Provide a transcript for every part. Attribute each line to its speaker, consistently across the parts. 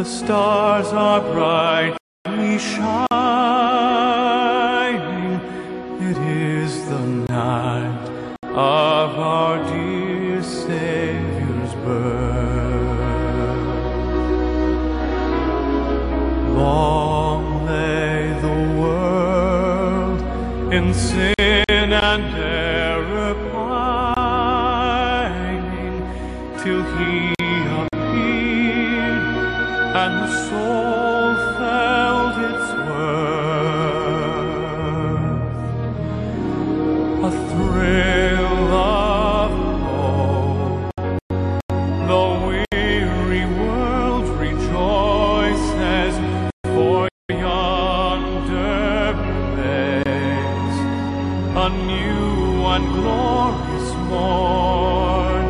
Speaker 1: the stars are brightly shining. It is the night of our dear Savior's birth. Long lay the world in sin and error and the soul felt its worth. A thrill of hope the weary world rejoices, for yonder breaks a new and glorious morn.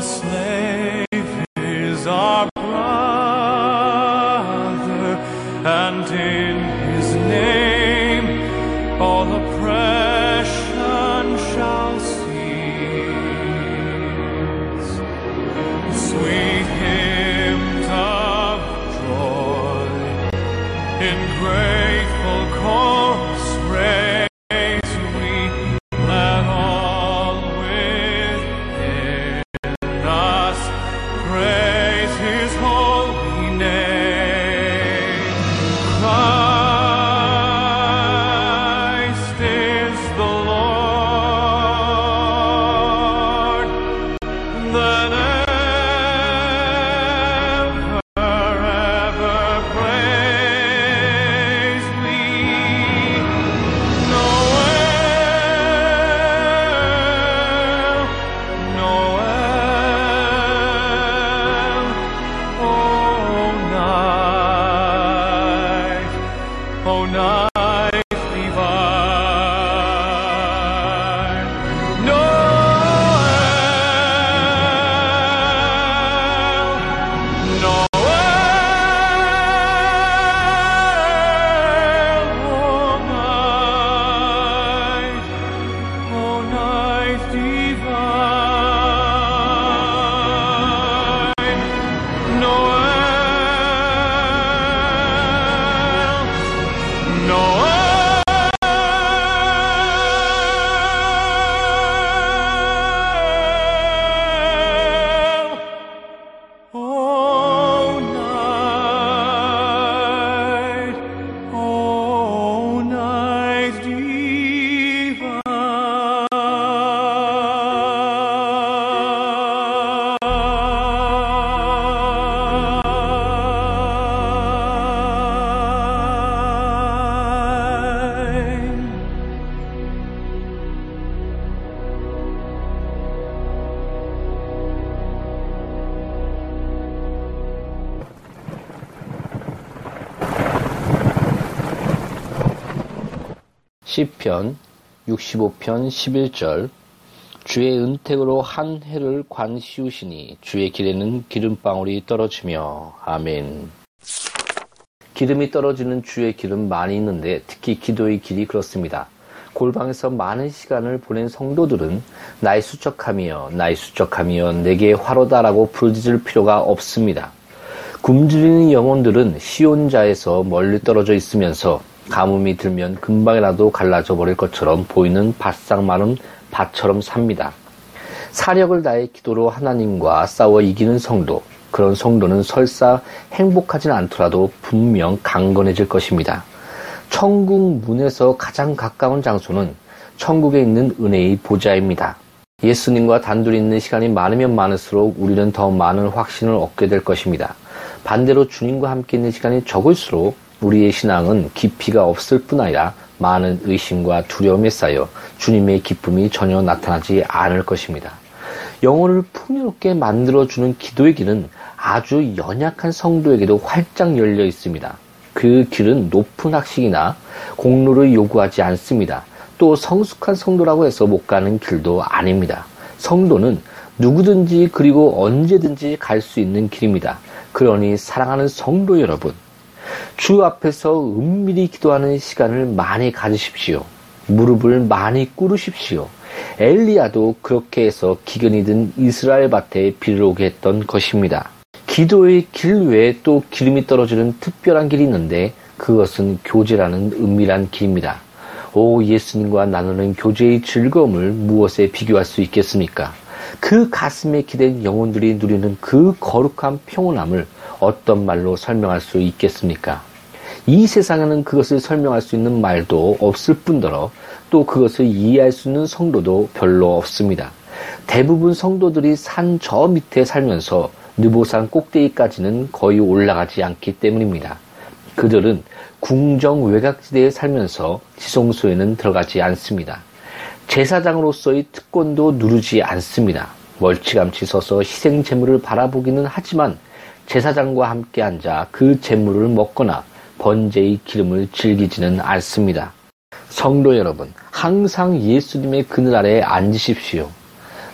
Speaker 1: the slave.
Speaker 2: 시편 65편 11절 주의 은택으로 한 해를 관시우시니 주의 길에는 기름방울이 떨어지며 아멘 기름이 떨어지는 주의 길은 많이 있는데 특히 기도의 길이 그렇습니다. 골방에서 많은 시간을 보낸 성도들은 나의 수척하며 나의 수척하며 내게 화로다라고 부르짖을 필요가 없습니다. 굶주리는 영혼들은 시온자에서 멀리 떨어져 있으면서 가뭄이 들면 금방이라도 갈라져 버릴 것처럼 보이는 바싹 마른 밭처럼 삽니다. 사력을 다해 기도로 하나님과 싸워 이기는 성도, 그런 성도는 설사 행복하진 않더라도 분명 강건해질 것입니다. 천국 문에서 가장 가까운 장소는 천국에 있는 은혜의 보좌입니다. 예수님과 단둘이 있는 시간이 많으면 많을수록 우리는 더 많은 확신을 얻게 될 것입니다. 반대로 주님과 함께 있는 시간이 적을수록 우리의 신앙은 깊이가 없을 뿐 아니라 많은 의심과 두려움에 쌓여 주님의 기쁨이 전혀 나타나지 않을 것입니다. 영혼을 풍요롭게 만들어주는 기도의 길은 아주 연약한 성도에게도 활짝 열려 있습니다. 그 길은 높은 학식이나 공로를 요구하지 않습니다. 또 성숙한 성도라고 해서 못 가는 길도 아닙니다. 성도는 누구든지 그리고 언제든지 갈 수 있는 길입니다. 그러니 사랑하는 성도 여러분, 주 앞에서 은밀히 기도하는 시간을 많이 가지십시오. 무릎을 많이 꿇으십시오. 엘리야도 그렇게 해서 기근이 든 이스라엘 밭에 비를 오게 했던 것입니다. 기도의 길 외에 또 기름이 떨어지는 특별한 길이 있는데 그것은 교제라는 은밀한 길입니다. 오 예수님과 나누는 교제의 즐거움을 무엇에 비교할 수 있겠습니까? 그 가슴에 기댄 영혼들이 누리는 그 거룩한 평온함을 어떤 말로 설명할 수 있겠습니까? 이 세상에는 그것을 설명할 수 있는 말도 없을 뿐더러 또 그것을 이해할 수 있는 성도도 별로 없습니다. 대부분 성도들이 산 저 밑에 살면서 느보산 꼭대기까지는 거의 올라가지 않기 때문입니다. 그들은 궁정 외곽지대에 살면서 지성소에는 들어가지 않습니다. 제사장으로서의 특권도 누르지 않습니다. 멀찌감치 서서 희생 제물을 바라보기는 하지만 제사장과 함께 앉아 그 제물을 먹거나 번제의 기름을 즐기지는 않습니다. 성도 여러분, 항상 예수님의 그늘 아래에 앉으십시오.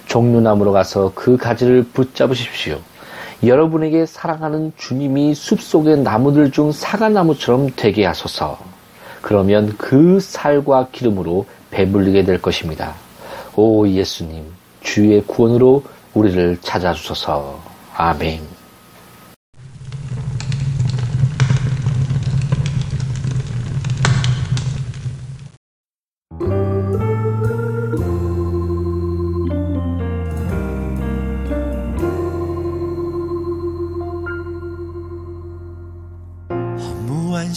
Speaker 2: 종류나무로 가서 그 가지를 붙잡으십시오. 여러분에게 사랑하는 주님이 숲속의 나무들 중 사과나무처럼 되게 하소서. 그러면 그 살과 기름으로 배불리게 될 것입니다. 오 예수님, 주의 구원으로 우리를 찾아주소서. 아멘.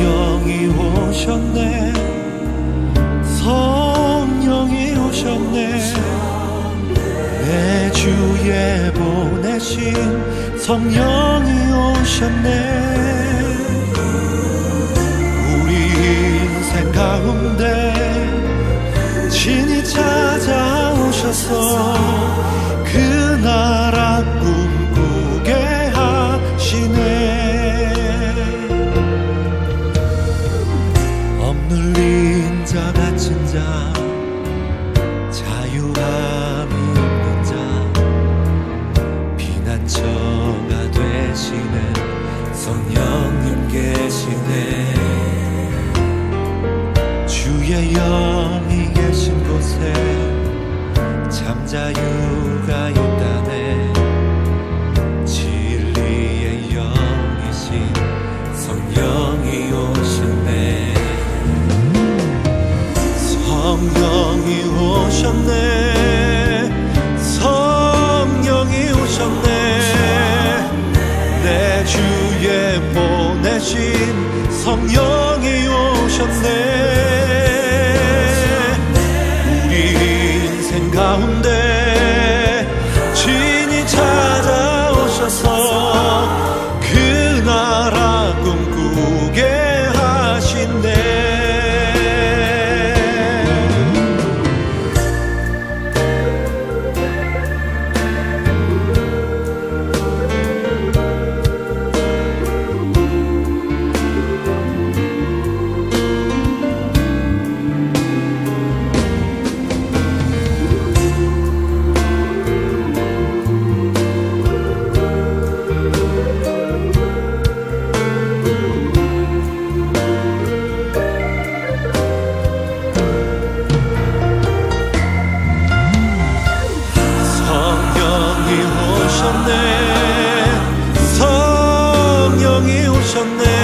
Speaker 1: 성령이 오셨네. 성령이 오셨네. 내 주에 보내신 성령이 오셨네. 우리 인생 가운데 진이 찾아오셔서 주의 영이 계신 곳에 잠자유가 있다네. 진리의 영이신 성령이 오셨네. 성령이 오셨네. 성령이 오셨네. 내 주에 보내신 성령 주셨네.